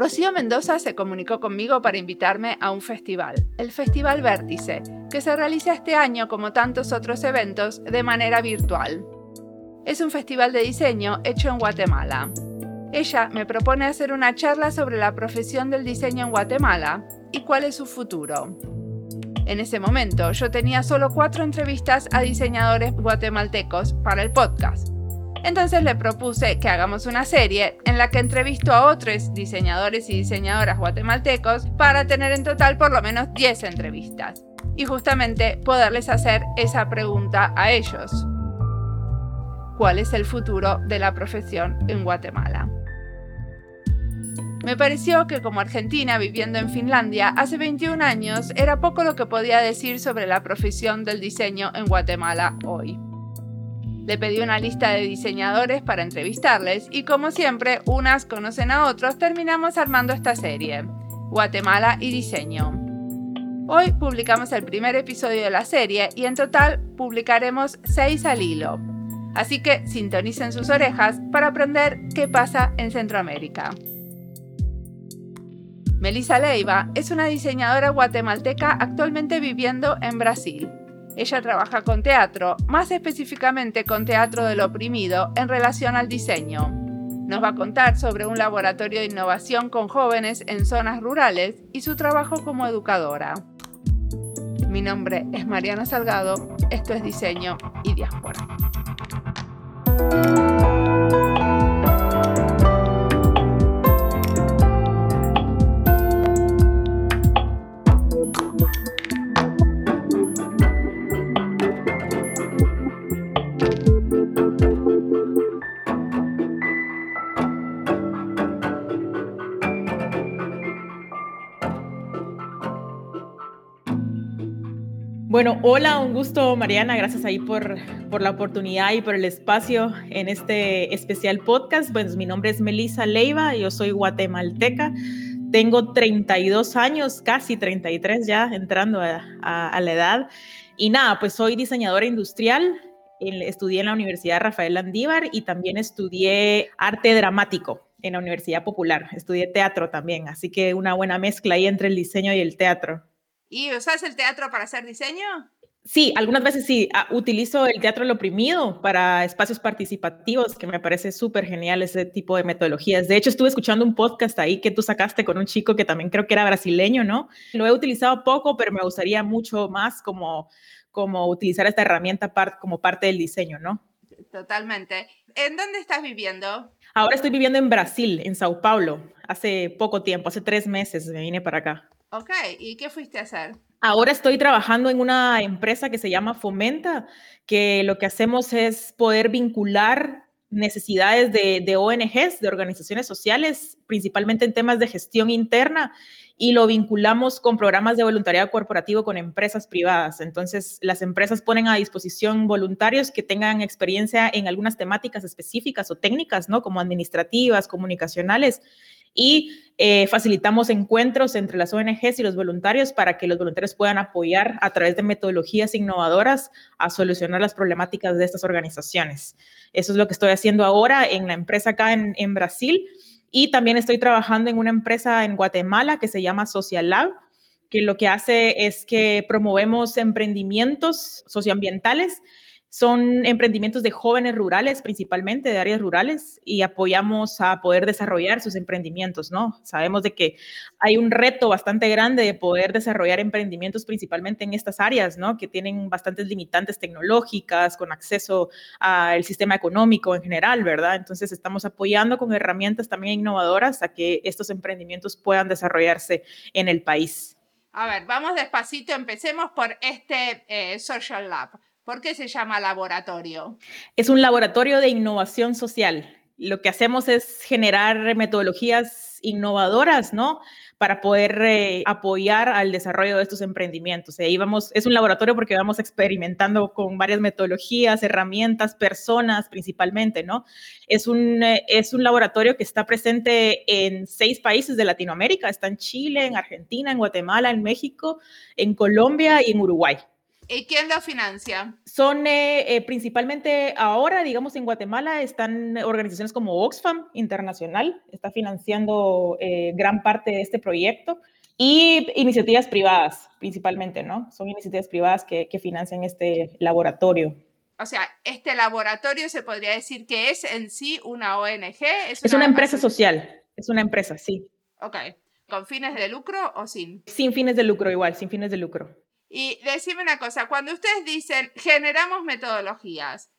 Rocío Mendoza se comunicó conmigo para invitarme a un festival, el Festival Vértice, que se realiza este año como tantos otros eventos de manera virtual. Es un festival de diseño hecho en Guatemala. Ella me propone hacer una charla sobre la profesión del diseño en Guatemala y cuál es su futuro. En ese momento yo tenía solo cuatro entrevistas a diseñadores guatemaltecos para el podcast. Entonces le propuse que hagamos una serie en la que entrevisto a otros diseñadores y diseñadoras guatemaltecos para tener en total por lo menos 10 entrevistas y justamente poderles hacer esa pregunta a ellos. ¿Cuál es el futuro de la profesión en Guatemala? Me pareció que como argentina viviendo en Finlandia hace 21 años era poco lo que podía decir sobre la profesión del diseño en Guatemala hoy. Le pedí una lista de diseñadores para entrevistarles y como siempre, unas conocen a otros, terminamos armando esta serie, Guatemala y Diseño. Hoy publicamos el primer episodio de la serie y en total publicaremos 6 al hilo. Así que sintonicen sus orejas para aprender qué pasa en Centroamérica. Melissa Leiva es una diseñadora guatemalteca actualmente viviendo en Brasil. Ella trabaja con teatro, más específicamente con teatro del oprimido en relación al diseño. Nos va a contar sobre un laboratorio de innovación con jóvenes en zonas rurales y su trabajo como educadora. Mi nombre es Mariana Salgado, esto es Diseño y Diáspora. Bueno, hola, un gusto Mariana, gracias ahí por, por la oportunidad y por el espacio en este especial podcast. Pues mi nombre es Melissa Leiva, yo soy guatemalteca, tengo 32 años, casi 33 ya, entrando a, a, la edad. Y nada, pues soy diseñadora industrial, estudié en la Universidad Rafael Landívar y también estudié arte dramático en la Universidad Popular, estudié teatro también, así que una buena mezcla ahí entre el diseño y el teatro. ¿Y usas el teatro para hacer diseño? Sí, algunas veces sí. Ah, utilizo el teatro lo oprimido para espacios participativos, que me parece súper genial ese tipo de metodologías. De hecho, estuve escuchando un podcast ahí que tú sacaste con un chico que también creo que era brasileño, ¿no? Lo he utilizado poco, pero me gustaría mucho más como, como utilizar esta herramienta como parte del diseño, ¿no? Totalmente. ¿En dónde estás viviendo? Ahora estoy viviendo en Brasil, en Sao Paulo. Hace poco tiempo, hace tres meses me vine para acá. Ok, ¿y qué fuiste a hacer? Ahora estoy trabajando en una empresa que se llama Fomenta, que lo que hacemos es poder vincular necesidades de, de, ONGs, de organizaciones sociales, principalmente en temas de gestión interna, y lo vinculamos con programas de voluntariado corporativo con empresas privadas. Entonces, las empresas ponen a disposición voluntarios que tengan experiencia en algunas temáticas específicas o técnicas, ¿no? Como administrativas, comunicacionales, y eh, facilitamos encuentros entre las ONGs y los voluntarios para que los voluntarios puedan apoyar a través de metodologías innovadoras a solucionar las problemáticas de estas organizaciones. Eso es lo que estoy haciendo ahora en la empresa acá en, en Brasil y también estoy trabajando en una empresa en Guatemala que se llama Social Lab, que lo que hace es que promovemos emprendimientos socioambientales son emprendimientos de jóvenes rurales, principalmente de áreas rurales, y apoyamos a poder desarrollar sus emprendimientos, ¿no? Sabemos de que hay un reto bastante grande de poder desarrollar emprendimientos principalmente en estas áreas, ¿no? Que tienen bastantes limitantes tecnológicas, con acceso al sistema económico en general, ¿verdad? Entonces estamos apoyando con herramientas también innovadoras a que estos emprendimientos puedan desarrollarse en el país. A ver, vamos despacito, empecemos por este eh, Social Lab. ¿Por qué se llama laboratorio? Es un laboratorio de innovación social. Lo que hacemos es generar metodologías innovadoras, ¿no? Para poder eh, apoyar al desarrollo de estos emprendimientos. Ahí vamos, es un laboratorio porque vamos experimentando con varias metodologías, herramientas, personas principalmente, ¿no? Es un, eh, es un laboratorio que está presente en seis países de Latinoamérica. Está en Chile, en Argentina, en Guatemala, en México, en Colombia y en Uruguay. ¿Y quién lo financia? Son eh, eh, principalmente ahora, digamos, en Guatemala están organizaciones como Oxfam Internacional, está financiando eh, gran parte de este proyecto y iniciativas privadas, principalmente, ¿no? Son iniciativas privadas que, que financian este laboratorio. O sea, este laboratorio se podría decir que es en sí una ONG. Es una, es una empresa social, es una empresa, sí. Ok. ¿Con fines de lucro o sin? Sin fines de lucro, igual, sin fines de lucro. Y decime una cosa, cuando ustedes dicen generamos metodologías,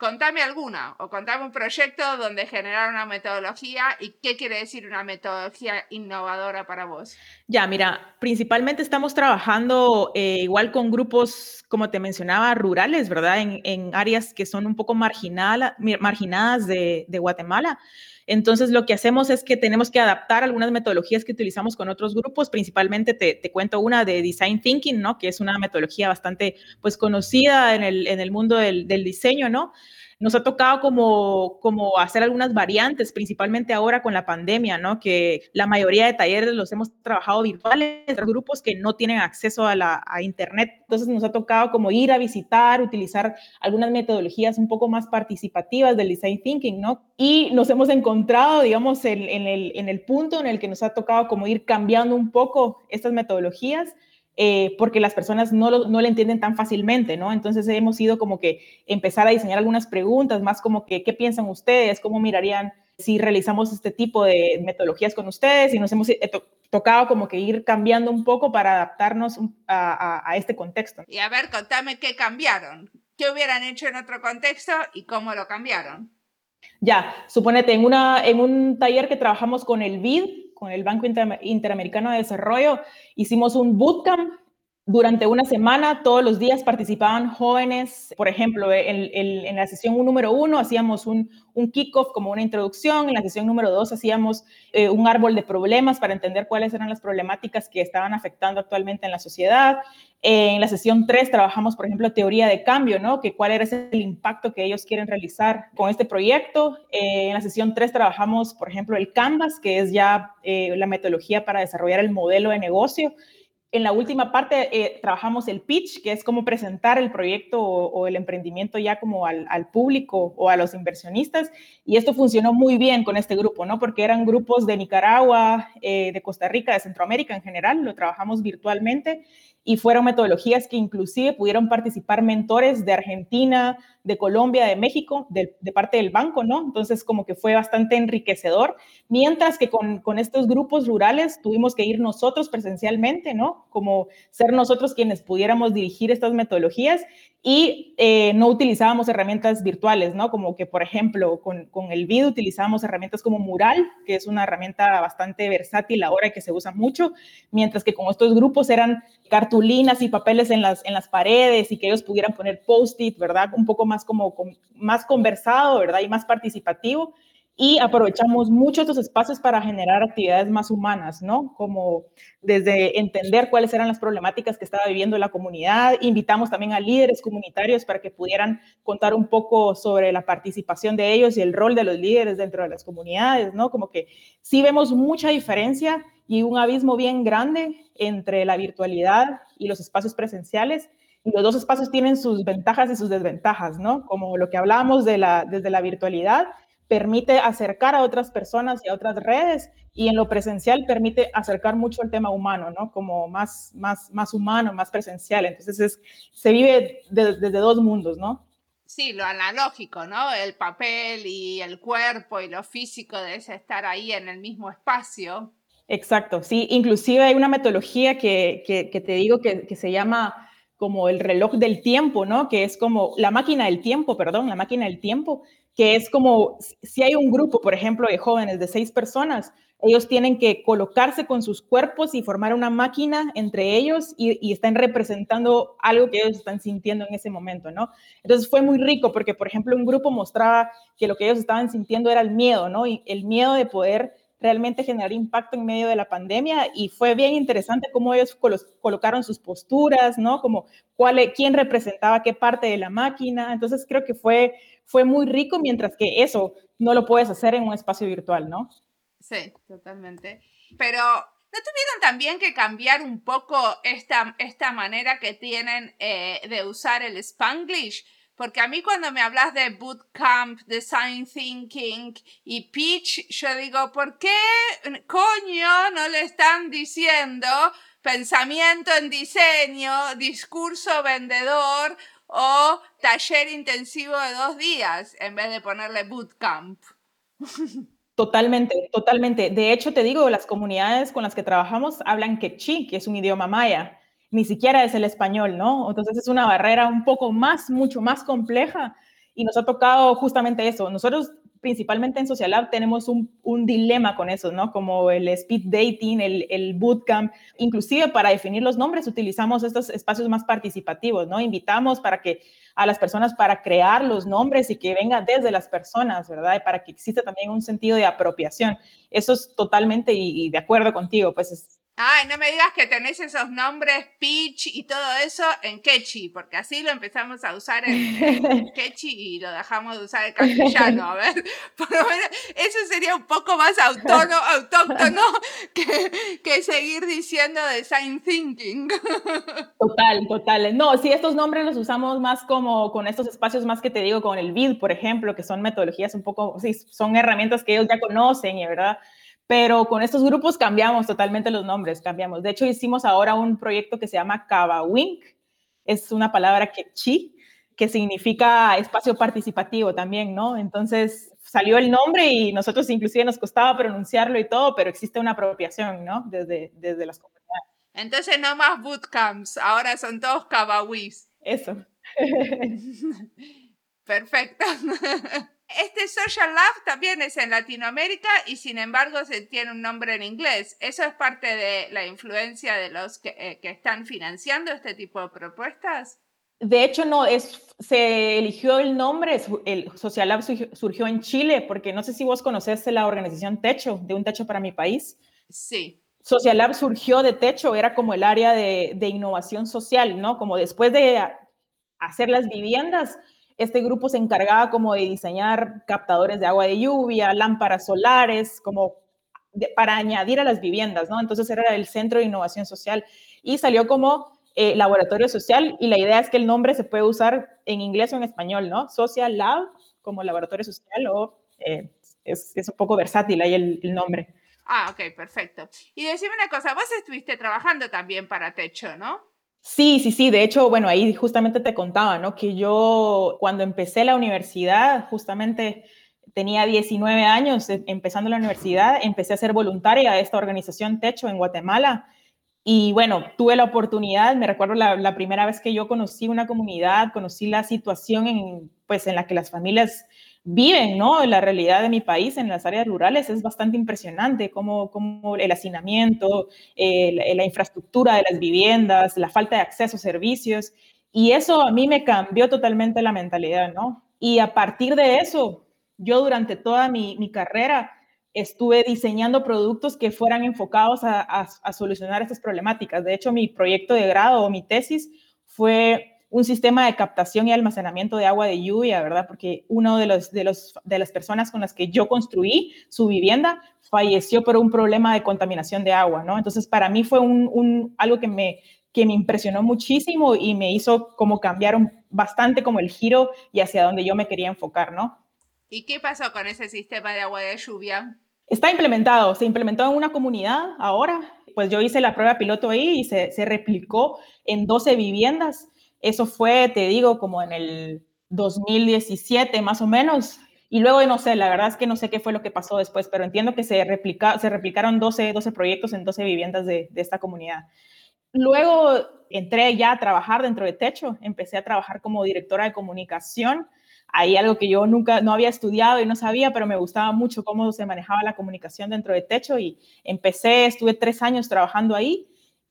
contame alguna o contame un proyecto donde generaron una metodología y qué quiere decir una metodología innovadora para vos. Ya, mira, principalmente estamos trabajando eh, igual con grupos, como te mencionaba, rurales, ¿verdad? En, áreas que son un poco marginadas de, de Guatemala. Entonces, lo que hacemos es que tenemos que adaptar algunas metodologías que utilizamos con otros grupos, principalmente te, cuento una de Design Thinking, ¿no? Que es una metodología bastante, pues, conocida en el, en el mundo del, del diseño, ¿no? Nos ha tocado como, como hacer algunas variantes, principalmente ahora con la pandemia, ¿no? Que la mayoría de talleres los hemos trabajado virtuales, grupos que no tienen acceso a, la, a Internet. Entonces nos ha tocado como ir a visitar, utilizar algunas metodologías un poco más participativas del design thinking, ¿no? Y nos hemos encontrado, digamos, en, en, el, en el punto en el que nos ha tocado como ir cambiando un poco estas metodologías eh, porque las personas no lo, no entienden tan fácilmente, ¿no? Entonces hemos ido como que empezar a diseñar algunas preguntas, más como que, ¿qué piensan ustedes? ¿Cómo mirarían si realizamos este tipo de metodologías con ustedes? Y nos hemos eh, tocado como que ir cambiando un poco para adaptarnos a, a, este contexto. Y a ver, contame qué cambiaron, qué hubieran hecho en otro contexto y cómo lo cambiaron. Ya, suponete, en, una, en un taller que trabajamos con el BID, con el Banco Interamericano de Desarrollo, hicimos un bootcamp durante una semana, todos los días participaban jóvenes, por ejemplo, en, la sesión número uno hacíamos un, un kickoff como una introducción, en la sesión número dos hacíamos eh, un árbol de problemas para entender cuáles eran las problemáticas que estaban afectando actualmente en la sociedad. en la sesión tres trabajamos, por ejemplo, teoría de cambio, ¿no? Que cuál era el impacto que ellos quieren realizar con este proyecto. Eh, en la sesión tres trabajamos, por ejemplo, el Canvas, que es ya eh, la metodología para desarrollar el modelo de negocio en la última parte eh, trabajamos el pitch, que es cómo presentar el proyecto o, el emprendimiento ya como al, público o a los inversionistas. Y esto funcionó muy bien con este grupo, ¿no? Porque eran grupos de Nicaragua, eh, de Costa Rica, de Centroamérica en general, lo trabajamos virtualmente y fueron metodologías que inclusive pudieron participar mentores de Argentina, de Colombia, de México, de, parte del banco, ¿no? Entonces como que fue bastante enriquecedor, mientras que con, con, estos grupos rurales tuvimos que ir nosotros presencialmente, ¿no? Como ser nosotros quienes pudiéramos dirigir estas metodologías y eh, no utilizábamos herramientas virtuales, ¿no? Como que, por ejemplo, con, con, el video utilizábamos herramientas como Mural, que es una herramienta bastante versátil ahora y que se usa mucho, mientras que con estos grupos eran cartulinas y papeles en las, en las paredes y que ellos pudieran poner post-it, ¿verdad? Un poco más como más conversado, ¿verdad? Y más participativo y aprovechamos mucho estos espacios para generar actividades más humanas, ¿no? Como desde entender cuáles eran las problemáticas que estaba viviendo la comunidad. Invitamos también a líderes comunitarios para que pudieran contar un poco sobre la participación de ellos y el rol de los líderes dentro de las comunidades, ¿no? Como que sí vemos mucha diferencia y un abismo bien grande entre la virtualidad y los espacios presenciales. Y los dos espacios tienen sus ventajas y sus desventajas, ¿no? Como lo que hablábamos de la, desde la virtualidad, permite acercar a otras personas y a otras redes y en lo presencial permite acercar mucho el tema humano, ¿no? Como más, más, más humano, más presencial. Entonces es, se vive desde dos mundos, ¿no? Sí, lo analógico, ¿no? El papel y el cuerpo y lo físico de ese estar ahí en el mismo espacio. Exacto, sí. Inclusive hay una metodología que, que, que te digo que, que se llama como el reloj del tiempo, ¿no? Que es como la máquina del tiempo, perdón, la máquina del tiempo, que es como si hay un grupo, por ejemplo, de jóvenes de seis personas, ellos tienen que colocarse con sus cuerpos y formar una máquina entre ellos y, están representando algo que ellos están sintiendo en ese momento, ¿no? Entonces fue muy rico porque, por ejemplo, un grupo mostraba que lo que ellos estaban sintiendo era el miedo, ¿no? Y el miedo de poder realmente generar impacto en medio de la pandemia y fue bien interesante cómo ellos colocaron sus posturas, ¿no? Como cuál, e, quién representaba qué parte de la máquina. Entonces creo que fue, fue muy rico, mientras que eso no lo puedes hacer en un espacio virtual, ¿no? Sí, totalmente. Pero ¿No tuvieron también que cambiar un poco esta, esta manera que tienen eh, de usar el spanglish? Porque a mí cuando me hablas de bootcamp, design thinking y pitch, yo digo, ¿por qué coño no le están diciendo pensamiento en diseño, discurso vendedor o taller intensivo de dos días en vez de ponerle bootcamp? Totalmente, totalmente. De hecho, te digo, las comunidades con las que trabajamos hablan quechí, que es un idioma maya ni siquiera es el español, ¿no? Entonces es una barrera un poco más, mucho más compleja y nos ha tocado justamente eso. Nosotros principalmente en Social Lab tenemos un, dilema con eso, ¿no? Como el speed dating, el, el, bootcamp, inclusive para definir los nombres utilizamos estos espacios más participativos, ¿no? Invitamos para que a las personas para crear los nombres y que venga desde las personas, ¿verdad? Y para que exista también un sentido de apropiación. Eso es totalmente y de acuerdo contigo, pues es, Ay, no me digas que tenés esos nombres Peach y todo eso en quechi, porque así lo empezamos a usar en, quechi y lo dejamos de usar en castellano. A ver, por lo menos eso sería un poco más autónomo, autóctono que, que seguir diciendo design thinking. Total, total. No, sí, estos nombres los usamos más como con estos espacios más que te digo, con el BID, por ejemplo, que son metodologías un poco, sí, son herramientas que ellos ya conocen y, ¿verdad? Pero con estos grupos cambiamos totalmente los nombres, cambiamos. De hecho, hicimos ahora un proyecto que se llama Kawawink, es una palabra que chi, que significa espacio participativo también, ¿no? Entonces salió el nombre y nosotros inclusive nos costaba pronunciarlo y todo, pero existe una apropiación, ¿no? Desde, desde las comunidades. Entonces no más bootcamps, ahora son todos kawawis. Eso. Perfecto. Este Social Lab también es en Latinoamérica y sin embargo se tiene un nombre en inglés. ¿Eso es parte de la influencia de los que, eh, están financiando este tipo de propuestas? De hecho, no, es, se eligió el nombre, el Social Lab surgió en Chile, porque no sé si vos conoces la organización Techo, de Un Techo para mi país. Sí. Social Lab surgió de Techo, era como el área de, de innovación social, ¿no? Como después de hacer las viviendas, este grupo se encargaba como de diseñar captadores de agua de lluvia, lámparas solares, como para añadir a las viviendas, ¿no? Entonces era el Centro de Innovación Social y salió como eh, laboratorio social y la idea es que el nombre se puede usar en inglés o en español, ¿no? Social Lab como laboratorio social o eh, es, un poco versátil ahí el, el nombre. Ah, ok, perfecto. Y decime una cosa, vos estuviste trabajando también para Techo, ¿no? Sí, sí, sí. De hecho, bueno, ahí justamente te contaba, ¿no? Que yo cuando empecé la universidad, justamente tenía 19 años eh, empezando la universidad, empecé a ser voluntaria de esta organización Techo en Guatemala. Y bueno, tuve la oportunidad, me recuerdo la, la primera vez que yo conocí una comunidad, conocí la situación en, pues, en la que las familias viven, ¿no? La realidad de mi país en las áreas rurales es bastante impresionante, como, como el hacinamiento, la, infraestructura de las viviendas, la falta de acceso a servicios. Y eso a mí me cambió totalmente la mentalidad, ¿no? Y a partir de eso, yo durante toda mi, mi carrera estuve diseñando productos que fueran enfocados a, a, solucionar estas problemáticas. De hecho, mi proyecto de grado o mi tesis fue un sistema de captación y almacenamiento de agua de lluvia, ¿verdad? Porque uno de, los, de, los, de las personas con las que yo construí su vivienda falleció por un problema de contaminación de agua, ¿no? Entonces, para mí fue un, un, algo que me, que me impresionó muchísimo y me hizo como cambiar bastante como el giro y hacia donde yo me quería enfocar, ¿no? ¿Y qué pasó con ese sistema de agua de lluvia? Está implementado, se implementó en una comunidad ahora, pues yo hice la prueba piloto ahí y se, se replicó en 12 viviendas eso fue, te digo, como en el 2017 más o menos. Y luego, no sé, la verdad es que no sé qué fue lo que pasó después, pero entiendo que se, replica, se replicaron 12, 12 proyectos en 12 viviendas de, de esta comunidad. Luego entré ya a trabajar dentro de Techo, empecé a trabajar como directora de comunicación. Ahí algo que yo nunca, no había estudiado y no sabía, pero me gustaba mucho cómo se manejaba la comunicación dentro de Techo y empecé, estuve tres años trabajando ahí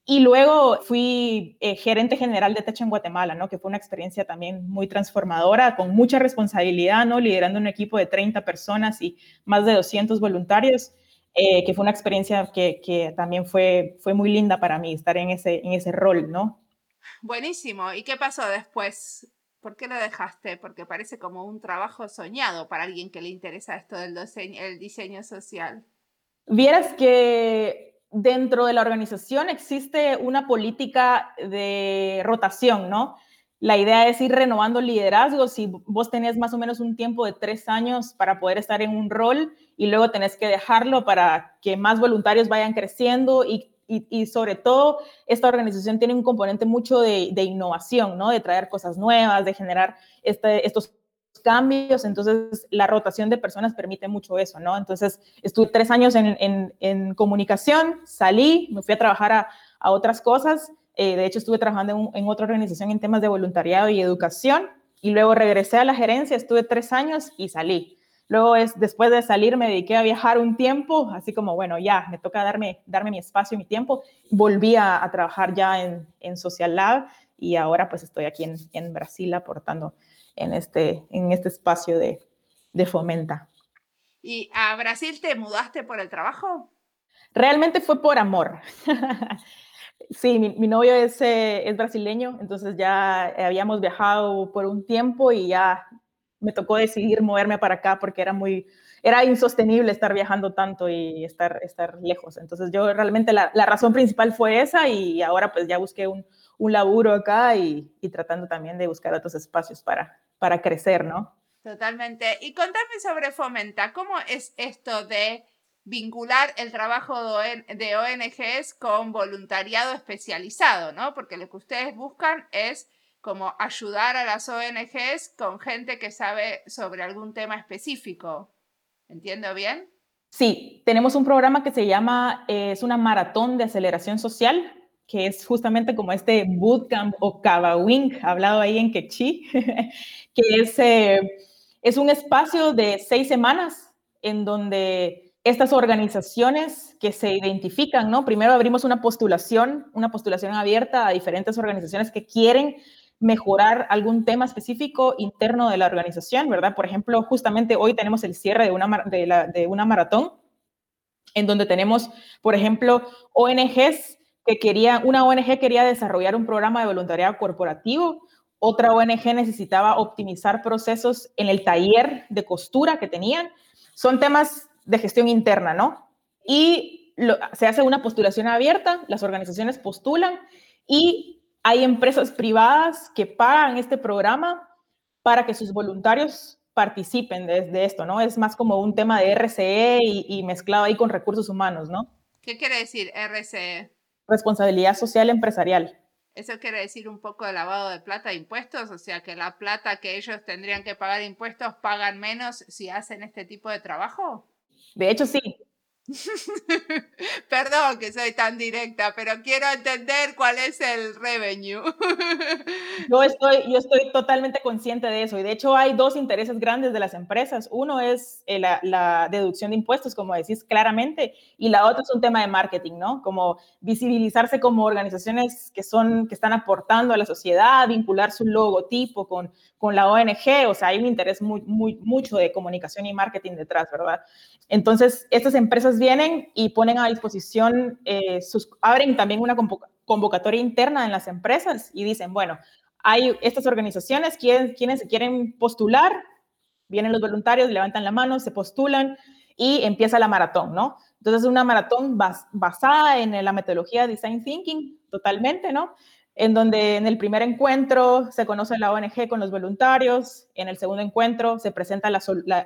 y luego fui eh, gerente general de Techo en Guatemala, ¿no? Que fue una experiencia también muy transformadora, con mucha responsabilidad, ¿no? Liderando un equipo de 30 personas y más de 200 voluntarios, eh, que fue una experiencia que, que, también fue, fue muy linda para mí, estar en ese, en ese rol, ¿no? Buenísimo. ¿Y qué pasó después? ¿Por qué lo dejaste? Porque parece como un trabajo soñado para alguien que le interesa esto del diseño, el diseño social. Vieras que dentro de la organización existe una política de rotación, ¿no? La idea es ir renovando liderazgos. Si vos tenés más o menos un tiempo de tres años para poder estar en un rol y luego tenés que dejarlo para que más voluntarios vayan creciendo y, y, sobre todo esta organización tiene un componente mucho de, de, innovación, ¿no? De traer cosas nuevas, de generar este, estos cambios, entonces la rotación de personas permite mucho eso, ¿no? Entonces estuve tres años en, en, en comunicación, salí, me fui a trabajar a, a otras cosas eh, de hecho, estuve trabajando en, otra organización en temas de voluntariado y educación y luego regresé a la gerencia, estuve tres años y salí. Luego, es, después de salir, me dediqué a viajar un tiempo, así como, bueno, ya, me toca darme, darme mi espacio y mi tiempo. Volví a, trabajar ya en, en, Social Lab y ahora pues estoy aquí en, en, Brasil aportando en este, en este espacio de, de Fomenta. ¿Y a Brasil te mudaste por el trabajo? Realmente fue por amor. Sí, mi, novio es, eh, es, brasileño, entonces ya habíamos viajado por un tiempo y ya me tocó decidir moverme para acá porque era muy, era insostenible estar viajando tanto y estar, estar lejos. Entonces yo realmente la, la razón principal fue esa y ahora pues ya busqué un, un laburo acá y, y, tratando también de buscar otros espacios para, para crecer, ¿no? Totalmente. Y contame sobre Fomenta, ¿cómo es esto de vincular el trabajo de ONGs con voluntariado especializado, ¿no? Porque lo que ustedes buscan es como ayudar a las ONGs con gente que sabe sobre algún tema específico. ¿Entiendo bien? Sí, tenemos un programa que se llama, eh, es una maratón de aceleración social, que es justamente como este bootcamp o Wing, hablado ahí en Quechí, que es, eh, es un espacio de seis semanas en donde estas organizaciones que se identifican, ¿no? Primero abrimos una postulación, una postulación abierta a diferentes organizaciones que quieren mejorar algún tema específico interno de la organización, ¿verdad? Por ejemplo, justamente hoy tenemos el cierre de una, de, una maratón en donde tenemos, por ejemplo, ONGs que quería, una ONG quería desarrollar un programa de voluntariado corporativo, otra ONG necesitaba optimizar procesos en el taller de costura que tenían. Son temas de gestión interna, ¿no? Y se hace una postulación abierta, las organizaciones postulan y hay empresas privadas que pagan este programa para que sus voluntarios participen de, esto, ¿no? Es más como un tema de RCE y, y, mezclado ahí con recursos humanos, ¿no? ¿Qué quiere decir RCE? Responsabilidad social empresarial. ¿Eso quiere decir un poco de lavado de plata e impuestos? O sea, que la plata que ellos tendrían que pagar impuestos pagan menos si hacen este tipo de trabajo. De hecho, sí. Perdón que soy tan directa, pero quiero entender cuál es el revenue. yo, estoy, yo estoy totalmente consciente de eso y de hecho hay dos intereses grandes de las empresas. Uno es eh, la, deducción de impuestos, como decís claramente, y la otra es un tema de marketing, ¿no? Como visibilizarse como organizaciones que, son, que están aportando a la sociedad, vincular su logotipo con, con la ONG, o sea, hay un interés muy, muy, mucho de comunicación y marketing detrás, ¿verdad? Entonces, estas empresas vienen y ponen a disposición, eh, sus, abren también una convocatoria interna en las empresas y dicen, bueno, hay estas organizaciones, quieren, quienes se quieren postular, vienen los voluntarios, levantan la mano, se postulan y empieza la maratón, ¿no? Entonces, es una maratón basada en la metodología Design Thinking, totalmente, ¿no? en donde en el primer encuentro se conoce la ONG con los voluntarios, en el segundo encuentro se presenta la,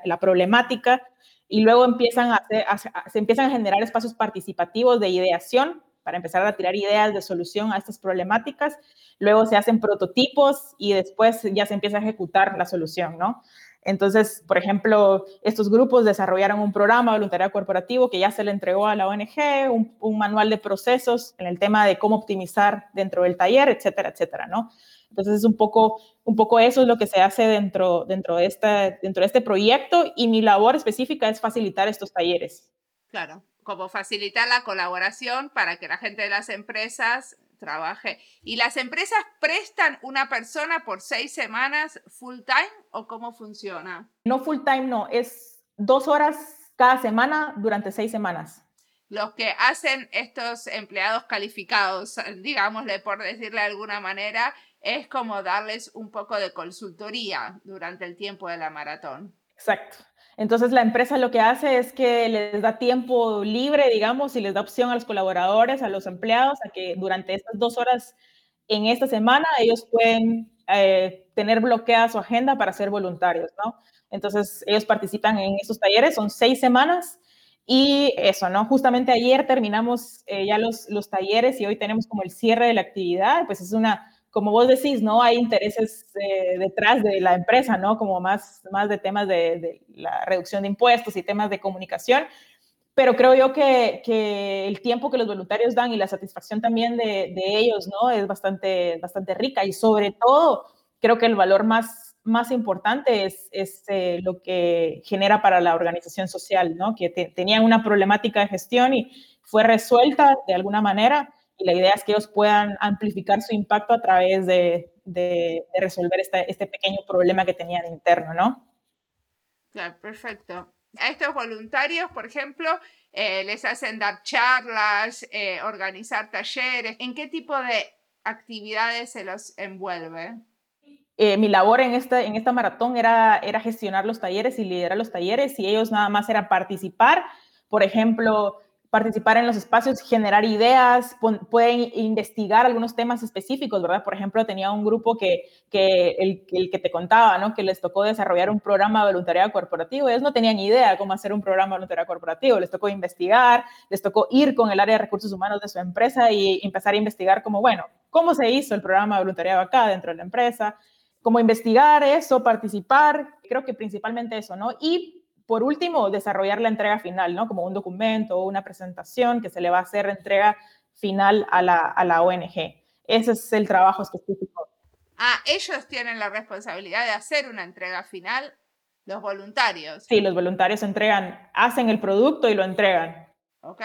la, problemática y luego empiezan a, se empiezan a generar espacios participativos de ideación para empezar a tirar ideas de solución a estas problemáticas. Luego se hacen prototipos y después ya se empieza a ejecutar la solución, ¿no? Entonces, por ejemplo, estos grupos desarrollaron un programa de voluntariado corporativo que ya se le entregó a la ONG, un, manual de procesos en el tema de cómo optimizar dentro del taller, etcétera, etcétera, ¿no? Entonces, es un poco, un poco eso es lo que se hace dentro, dentro, de este, dentro de este proyecto y mi labor específica es facilitar estos talleres. Claro, como facilitar la colaboración para que la gente de las empresas trabaje. ¿Y las empresas prestan una persona por seis semanas full time o cómo funciona? No full time, no, es dos horas cada semana durante seis semanas. Los que hacen estos empleados calificados, digámosle por decirle de alguna manera, es como darles un poco de consultoría durante el tiempo de la maratón. Exacto. Entonces la empresa lo que hace es que les da tiempo libre, digamos, y les da opción a los colaboradores, a los empleados, a que durante estas dos horas en esta semana ellos pueden eh, tener bloqueada su agenda para ser voluntarios, ¿no? Entonces ellos participan en esos talleres, son seis semanas y eso, ¿no? Justamente ayer terminamos eh, ya los, los talleres y hoy tenemos como el cierre de la actividad, pues es una como vos decís, ¿no? Hay intereses eh, detrás de la empresa, ¿no? Como más, más de temas de, la reducción de impuestos y temas de comunicación. Pero creo yo que, que el tiempo que los voluntarios dan y la satisfacción también de, de, ellos, ¿no? Es bastante, bastante rica y sobre todo creo que el valor más, más importante es, es eh, lo que genera para la organización social, ¿no? Que tenían una problemática de gestión y fue resuelta de alguna manera y la idea es que ellos puedan amplificar su impacto a través de, de, resolver este, este, pequeño problema que tenían interno, ¿no? Claro, perfecto. A estos voluntarios, por ejemplo, eh, les hacen dar charlas, eh, organizar talleres. ¿En qué tipo de actividades se los envuelve? Eh, mi labor en esta, en esta maratón era, era gestionar los talleres y liderar los talleres y ellos nada más era participar. Por ejemplo, participar en los espacios, generar ideas, pueden investigar algunos temas específicos, ¿verdad? Por ejemplo, tenía un grupo que, que el, que te contaba, ¿no? Que les tocó desarrollar un programa de voluntariado corporativo. Ellos no tenían idea cómo hacer un programa de voluntariado corporativo. Les tocó investigar, les tocó ir con el área de recursos humanos de su empresa y empezar a investigar como, bueno, ¿cómo se hizo el programa de voluntariado acá dentro de la empresa? Cómo investigar eso, participar, creo que principalmente eso, ¿no? Y por último, desarrollar la entrega final, ¿no? Como un documento o una presentación que se le va a hacer entrega final a la, a la ONG. Ese es el trabajo específico. Ah, ellos tienen la responsabilidad de hacer una entrega final, los voluntarios. Sí, los voluntarios entregan, hacen el producto y lo entregan. Ok.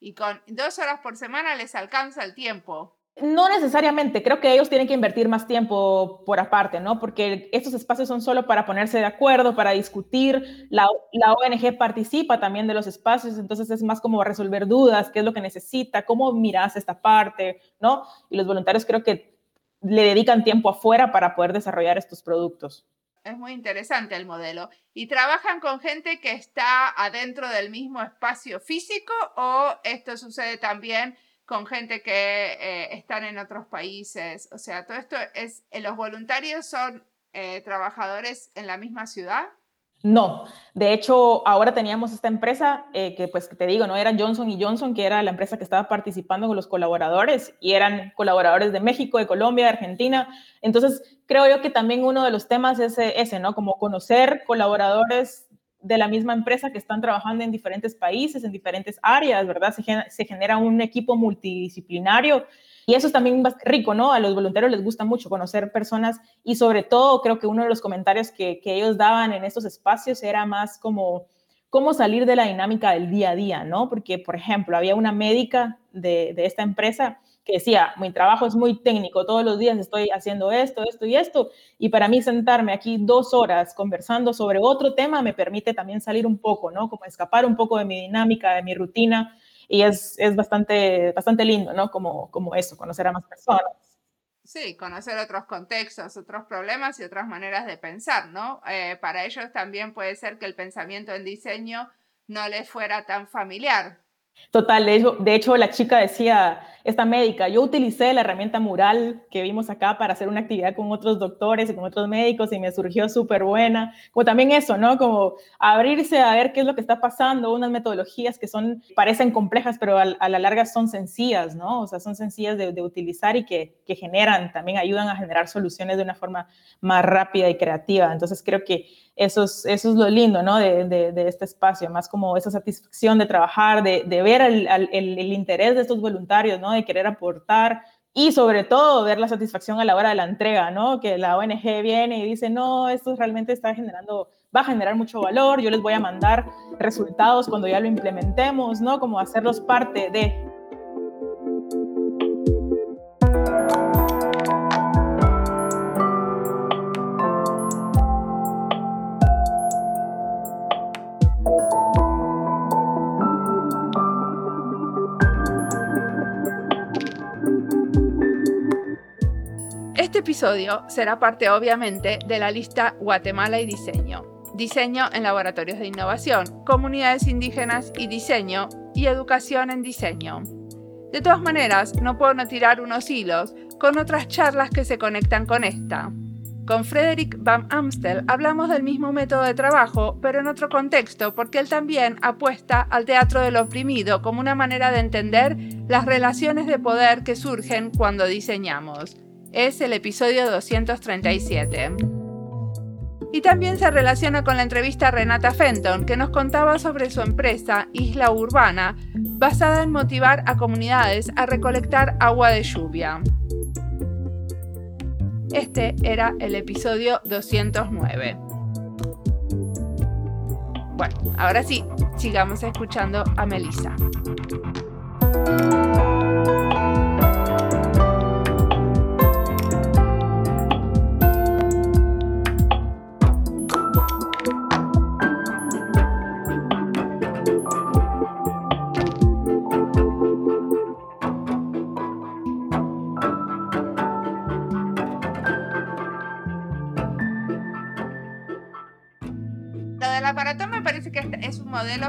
Y con dos horas por semana les alcanza el tiempo. No necesariamente, creo que ellos tienen que invertir más tiempo por aparte, ¿no? Porque estos espacios son solo para ponerse de acuerdo, para discutir. La, ONG participa también de los espacios, entonces es más como resolver dudas, qué es lo que necesita, cómo miras esta parte, ¿no? Y los voluntarios creo que le dedican tiempo afuera para poder desarrollar estos productos. Es muy interesante el modelo. ¿Y trabajan con gente que está adentro del mismo espacio físico o esto sucede también? Con gente que eh, están en otros países. O sea, todo esto es, eh, ¿los voluntarios son eh, trabajadores en la misma ciudad? No, de hecho, ahora teníamos esta empresa que, pues, te digo, no era Johnson y Johnson, que era la empresa que estaba participando con los colaboradores, y eran colaboradores de México, de Colombia, de Argentina. Entonces, creo yo que también uno de los temas es ese, ¿no? Como conocer colaboradores de la misma empresa que están trabajando en diferentes países, en diferentes áreas, ¿verdad? Se genera, un equipo multidisciplinario y eso es también rico, ¿no? A los voluntarios les gusta mucho conocer personas y sobre todo creo que uno de los comentarios que, que ellos daban en estos espacios era más como cómo salir de la dinámica del día a día, ¿no? Porque, por ejemplo, había una médica de, de esta empresa que decía, mi trabajo es muy técnico, todos los días estoy haciendo esto, esto y esto, y para mí sentarme aquí dos horas conversando sobre otro tema me permite también salir un poco, ¿no? Como escapar un poco de mi dinámica, de mi rutina, y es, es bastante, bastante lindo, ¿no? Como, como eso, conocer a más personas. Sí, conocer otros contextos, otros problemas y otras maneras de pensar, ¿no? Eh, para ellos también puede ser que el pensamiento en diseño no les fuera tan familiar, Total, de hecho, la chica decía, esta médica, yo utilicé la herramienta mural que vimos acá para hacer una actividad con otros doctores y con otros médicos y me surgió súper buena. Como también eso, ¿no? Como abrirse a ver qué es lo que está pasando, unas metodologías que son, parecen complejas, pero a, la larga son sencillas, ¿no? O sea, son sencillas de, utilizar y que, que, generan, también ayudan a generar soluciones de una forma más rápida y creativa. Entonces creo que eso es, eso es lo lindo, ¿no? De, de, este espacio, más como esa satisfacción de trabajar, de ver el, el, interés de estos voluntarios, ¿no? De querer aportar y sobre todo ver la satisfacción a la hora de la entrega, ¿no? Que la ONG viene y dice, no, esto realmente está generando, va a generar mucho valor, yo les voy a mandar resultados cuando ya lo implementemos, ¿no? Como hacerlos parte de, episodio será parte obviamente de la lista Guatemala y Diseño. diseño en laboratorios de innovación, comunidades indígenas y diseño, y educación en diseño. De todas maneras, no puedo no tirar unos hilos con otras charlas que se conectan con esta. Con Frederick Van Amstel hablamos del mismo método de trabajo, pero en otro contexto, porque él también apuesta al teatro del oprimido como una manera de entender las relaciones de poder que surgen cuando diseñamos. Es el episodio 237. Y también se relaciona con la entrevista a Renata Fenton, que nos contaba sobre su empresa Isla Urbana, basada en motivar a comunidades a recolectar agua de lluvia. Este era el episodio 209. Bueno, ahora sí, sigamos escuchando a Melissa.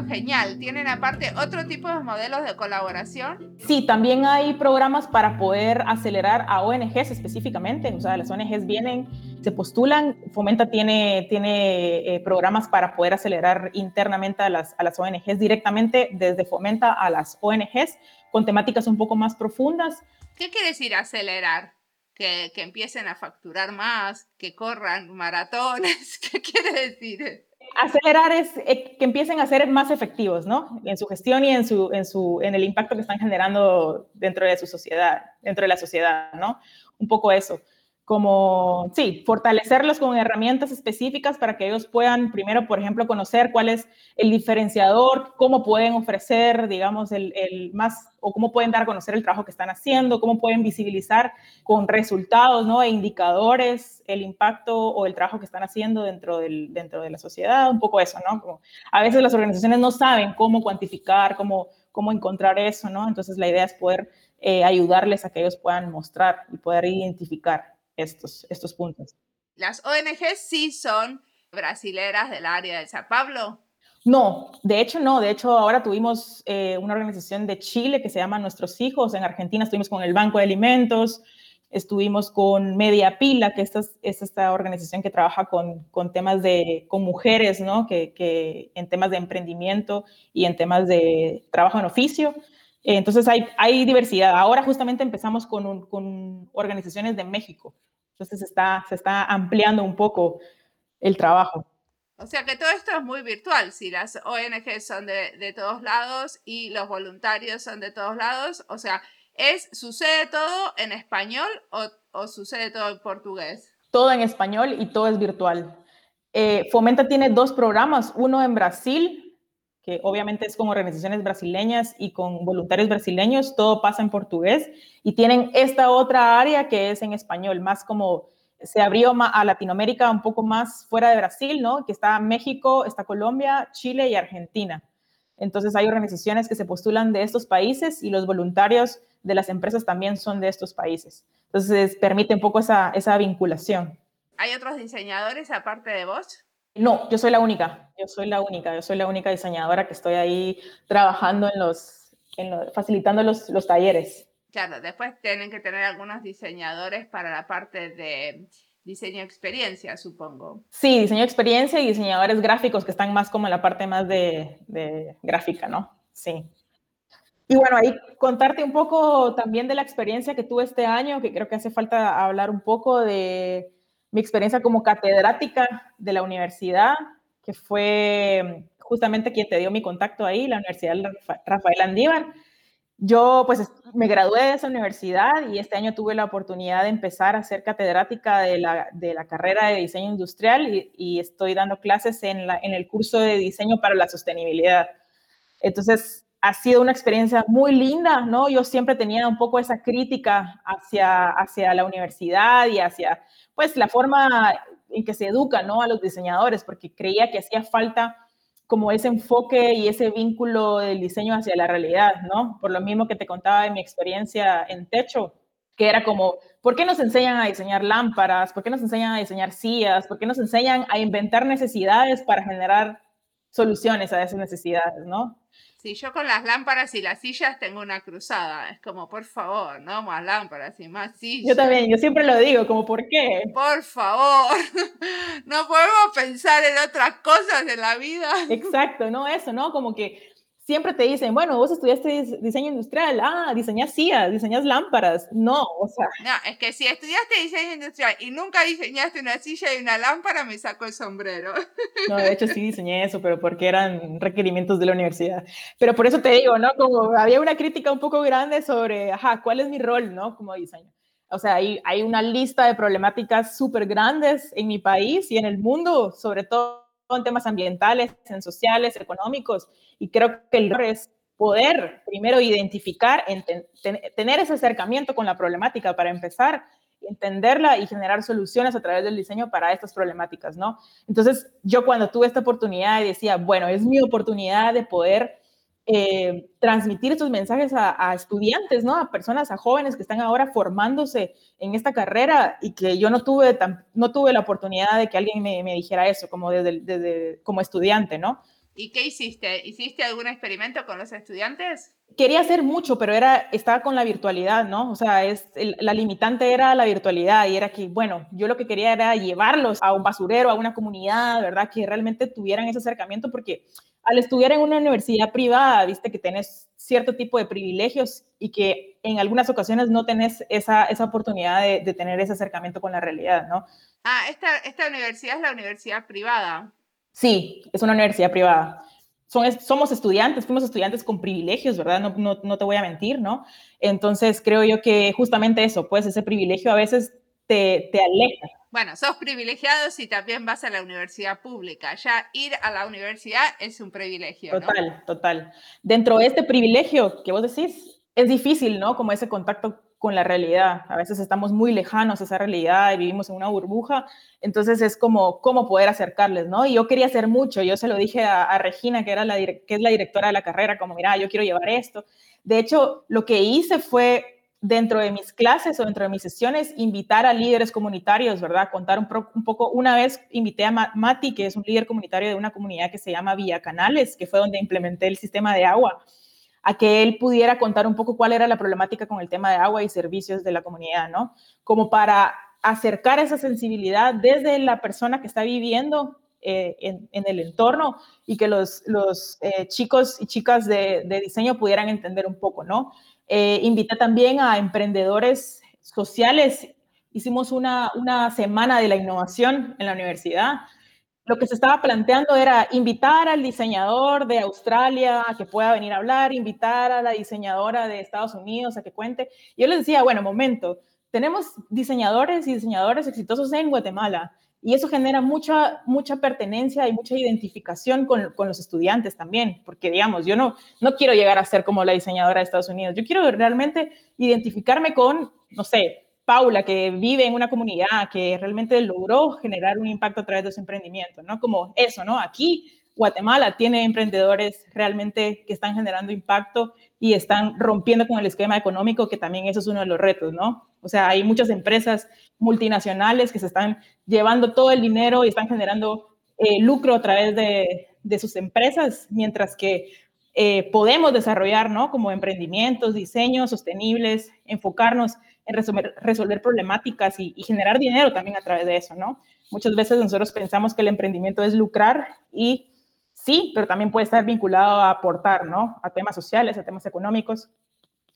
Genial. ¿Tienen aparte otro tipo de modelos de colaboración? Sí, también hay programas para poder acelerar a ONGs específicamente. O sea, las ONGs vienen, se postulan. Fomenta tiene, tiene eh, programas para poder acelerar internamente a las, a las ONGs directamente desde Fomenta a las ONGs con temáticas un poco más profundas. ¿Qué quiere decir acelerar? Que, que, empiecen a facturar más, que corran maratones. ¿Qué quiere decir? Acelerar es eh, que empiecen a ser más efectivos, ¿no? En su gestión y en, su, en, su, en el impacto que están generando dentro de su sociedad, dentro de la sociedad, ¿no? Un poco eso como, sí, fortalecerlos con herramientas específicas para que ellos puedan, primero, por ejemplo, conocer cuál es el diferenciador, cómo pueden ofrecer, digamos, el, más, o cómo pueden dar a conocer el trabajo que están haciendo, cómo pueden visibilizar con resultados, ¿no? E indicadores el impacto o el trabajo que están haciendo dentro, del, dentro de la sociedad, un poco eso, ¿no? a veces las organizaciones no saben cómo cuantificar, cómo, cómo encontrar eso, ¿no? Entonces la idea es poder eh, ayudarles a que ellos puedan mostrar y poder identificar estos, estos puntos. ¿Las ONG sí son brasileras del área de San Pablo? No, de hecho no. De hecho, ahora tuvimos eh, una organización de Chile que se llama Nuestros Hijos. En Argentina estuvimos con el Banco de Alimentos, estuvimos con Media Pila, que esta es, esta organización que trabaja con, con, temas de, con mujeres, ¿no? Que, que, en temas de emprendimiento y en temas de trabajo en oficio. Entonces hay, hay diversidad. Ahora justamente empezamos con, con organizaciones de México. Entonces está, se está ampliando un poco el trabajo. O sea que todo esto es muy virtual. Si las ONG son de, de todos lados y los voluntarios son de todos lados, o sea, es ¿sucede todo en español o, o sucede todo en portugués? Todo en español y todo es virtual. Eh, Fomenta tiene dos programas, uno en Brasil que obviamente es con organizaciones brasileñas y con voluntarios brasileños, todo pasa en portugués, y tienen esta otra área que es en español, más como se abrió a Latinoamérica un poco más fuera de Brasil, ¿no? Que está México, está Colombia, Chile y Argentina. Entonces hay organizaciones que se postulan de estos países y los voluntarios de las empresas también son de estos países. Entonces permite un poco esa, esa vinculación. ¿Hay otros diseñadores aparte de vos? No, yo soy la única, yo soy la única, yo soy la única diseñadora que estoy ahí trabajando en los, facilitando los, los talleres. Claro, después tienen que tener algunos diseñadores para la parte de diseño experiencia, supongo. Sí, diseño experiencia y diseñadores gráficos que están más como en la parte más de, de gráfica, ¿no? Sí. Y bueno, ahí contarte un poco también de la experiencia que tuve este año, que creo que hace falta hablar un poco de mi experiencia como catedrática de la universidad, que fue justamente quien te dio mi contacto ahí, la Universidad Rafael Andívar. Yo pues me gradué de esa universidad y este año tuve la oportunidad de empezar a ser catedrática de la, de la carrera de diseño industrial y, y estoy dando clases en, la, en el curso de diseño para la sostenibilidad. Entonces, ha sido una experiencia muy linda, ¿no? Yo siempre tenía un poco esa crítica hacia, hacia la universidad y hacia pues la forma en que se educa ¿no? a los diseñadores, porque creía que hacía falta como ese enfoque y ese vínculo del diseño hacia la realidad, ¿no? Por lo mismo que te contaba de mi experiencia en techo, que era como, ¿por qué nos enseñan a diseñar lámparas? ¿Por qué nos enseñan a diseñar sillas? ¿Por qué nos enseñan a inventar necesidades para generar soluciones a esas necesidades, no? Sí, yo con las lámparas y las sillas tengo una cruzada. Es como, por favor, no más lámparas y más sillas. Yo también, yo siempre lo digo, como, ¿por qué? Por favor, no podemos pensar en otras cosas en la vida. Exacto, no eso, ¿no? Como que siempre te dicen, bueno, vos estudiaste diseño industrial, ah, diseñas sillas, diseñas lámparas. No, o sea. No, es que si estudiaste diseño industrial y nunca diseñaste una silla y una lámpara, me saco el sombrero. No, de hecho sí diseñé eso, pero porque eran requerimientos de la universidad. Pero por eso te digo, ¿no? Como había una crítica un poco grande sobre, ajá, ¿cuál es mi rol, ¿no? Como diseño. O sea, hay, hay una lista de problemáticas súper grandes en mi país y en el mundo, sobre todo en temas ambientales, en sociales, económicos, y creo que el es poder primero identificar, tener ese acercamiento con la problemática para empezar, entenderla y generar soluciones a través del diseño para estas problemáticas, ¿no? Entonces, yo cuando tuve esta oportunidad decía, bueno, es mi oportunidad de poder eh, transmitir estos mensajes a, estudiantes, ¿no? A personas, a jóvenes que están ahora formándose en esta carrera y que yo no tuve, no tuve la oportunidad de que alguien me, dijera eso como, desde, desde, como estudiante, ¿no? ¿Y qué hiciste? ¿Hiciste algún experimento con los estudiantes? Quería hacer mucho, pero era, estaba con la virtualidad, ¿no? O sea, es, la limitante era la virtualidad y era que, bueno, yo lo que quería era llevarlos a un basurero, a una comunidad, ¿verdad? Que realmente tuvieran ese acercamiento porque al estudiar en una universidad privada, viste que tenés cierto tipo de privilegios y que en algunas ocasiones no tenés esa, esa oportunidad de, tener ese acercamiento con la realidad, ¿no? Ah, esta, esta universidad es la universidad privada. Sí, es una universidad privada. Son, somos estudiantes, fuimos estudiantes con privilegios, ¿verdad? No, no, no te voy a mentir, ¿no? Entonces creo yo que justamente eso, pues ese privilegio a veces te, te aleja bueno, sos privilegiado si también vas a la universidad pública. Ya ir a la universidad es un privilegio. Total, total. Dentro de este privilegio que vos decís, es difícil, ¿no? Como ese contacto con la realidad. A veces estamos muy lejanos a esa realidad y vivimos en una burbuja. Entonces es como cómo poder acercarles, ¿no? Y yo quería hacer mucho. Yo se lo dije a, Regina, que, era la, que es la directora de la carrera, como, mira, yo quiero llevar esto. De hecho, lo que hice fue dentro de mis clases o dentro de mis sesiones, invitar a líderes comunitarios, ¿verdad? Contar un, poco, una vez invité a Mati, que es un líder comunitario de una comunidad que se llama Villa Canales, que fue donde implementé el sistema de agua, a que él pudiera contar un poco cuál era la problemática con el tema de agua y servicios de la comunidad, ¿no? Como para acercar esa sensibilidad desde la persona que está viviendo eh, en, el entorno y que los, eh, chicos y chicas de diseño pudieran entender un poco, ¿no? Eh, también a emprendedores sociales. Hicimos una, una semana de la innovación en la universidad. Lo que se estaba planteando era invitar al diseñador de Australia a que pueda venir a hablar, invitar a la diseñadora de Estados Unidos a que cuente. Yo les decía, bueno, momento, tenemos diseñadores y diseñadores exitosos en Guatemala y eso genera mucha, mucha pertenencia y mucha identificación con, con, los estudiantes también, porque digamos, yo no, no quiero llegar a ser como la diseñadora de Estados Unidos, yo quiero realmente identificarme con, no sé, Paula, que vive en una comunidad, que realmente logró generar un impacto a través de su emprendimiento, ¿no? Como eso, ¿no? Aquí Guatemala tiene emprendedores realmente que están generando impacto y están rompiendo con el esquema económico, que también eso es uno de los retos, ¿no? O sea, hay muchas empresas multinacionales que se están llevando todo el dinero y están generando eh, lucro a través de, sus empresas, mientras que eh, podemos desarrollar, ¿no? Como emprendimientos, diseños sostenibles, enfocarnos en resolver, problemáticas y, y, generar dinero también a través de eso, ¿no? Muchas veces nosotros pensamos que el emprendimiento es lucrar y sí, pero también puede estar vinculado a aportar, ¿no? A temas sociales, a temas económicos.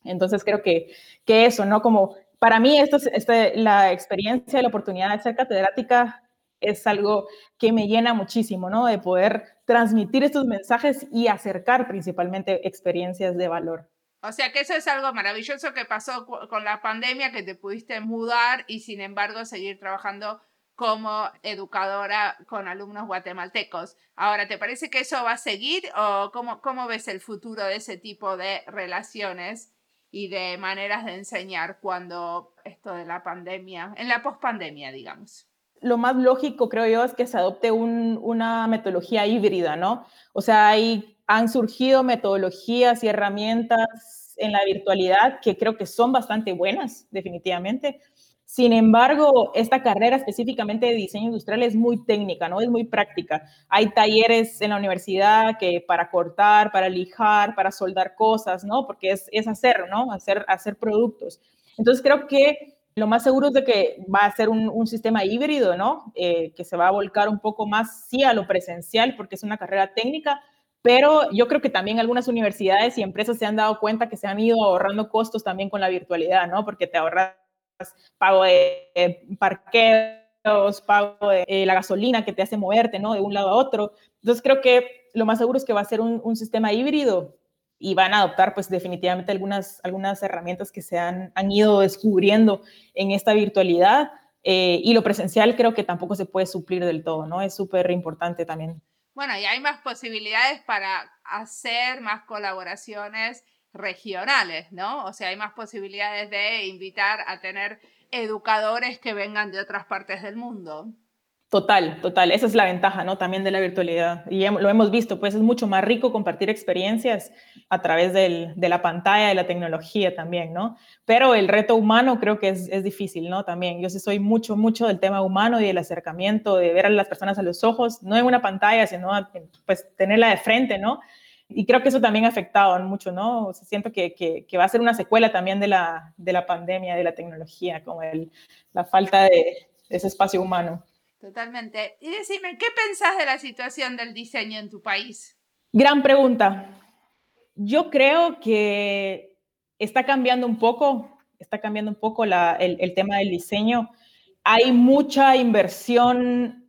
Entonces creo que, que eso, ¿no? Como para mí esto, este, la experiencia, la oportunidad de ser catedrática es algo que me llena muchísimo, ¿no? De poder transmitir estos mensajes y acercar principalmente experiencias de valor. O sea que eso es algo maravilloso que pasó con la pandemia, que te pudiste mudar y sin embargo seguir trabajando como educadora con alumnos guatemaltecos. Ahora, ¿te parece que eso va a seguir o cómo, cómo ves el futuro de ese tipo de relaciones y de maneras de enseñar cuando esto de la pandemia, en la pospandemia, digamos? Lo más lógico, creo yo, es que se adopte una metodología híbrida, ¿no? O sea, hay, han surgido metodologías y herramientas en la virtualidad que creo que son bastante buenas, definitivamente. Sin embargo, esta carrera específicamente de diseño industrial es muy técnica, ¿no? Es muy práctica. Hay talleres en la universidad que para cortar, para lijar, para soldar cosas, ¿no? Porque es, es hacer, ¿no? Hacer, hacer productos. Entonces creo que lo más seguro es de que va a ser un, sistema híbrido, ¿no? Eh, que se va a volcar un poco más, sí, a lo presencial, porque es una carrera técnica, pero yo creo que también algunas universidades y empresas se han dado cuenta que se han ido ahorrando costos también con la virtualidad, ¿no? Porque te ahorras pago de parqueos, pago de eh, la gasolina que te hace moverte, ¿no? De un lado a otro. Entonces creo que lo más seguro es que va a ser un, sistema híbrido y van a adoptar pues definitivamente algunas, algunas herramientas que se han, han ido descubriendo en esta virtualidad eh, y lo presencial creo que tampoco se puede suplir del todo, ¿no? Es súper importante también. Bueno, y hay más posibilidades para hacer más colaboraciones regionales, ¿no? O sea, hay más posibilidades de invitar a tener educadores que vengan de otras partes del mundo. Total, total. Esa es la ventaja, ¿no? También de la virtualidad. Y lo hemos visto, pues es mucho más rico compartir experiencias a través de la pantalla, de la tecnología también, ¿no? Pero el reto humano creo que es, es, difícil, ¿no? También. Yo sí soy mucho, mucho del tema humano y del acercamiento, de ver a las personas a los ojos, no en una pantalla, sino pues tenerla de frente, ¿no? Y creo que eso también ha afectado mucho, ¿no? O siento que, que, va a ser una secuela también de la, de la pandemia, de la tecnología, como el, la falta de, ese espacio humano. Totalmente. Y decime, ¿qué pensás de la situación del diseño en tu país? Gran pregunta. Yo creo que está cambiando un poco, está cambiando un poco la, el, el tema del diseño. Hay mucha inversión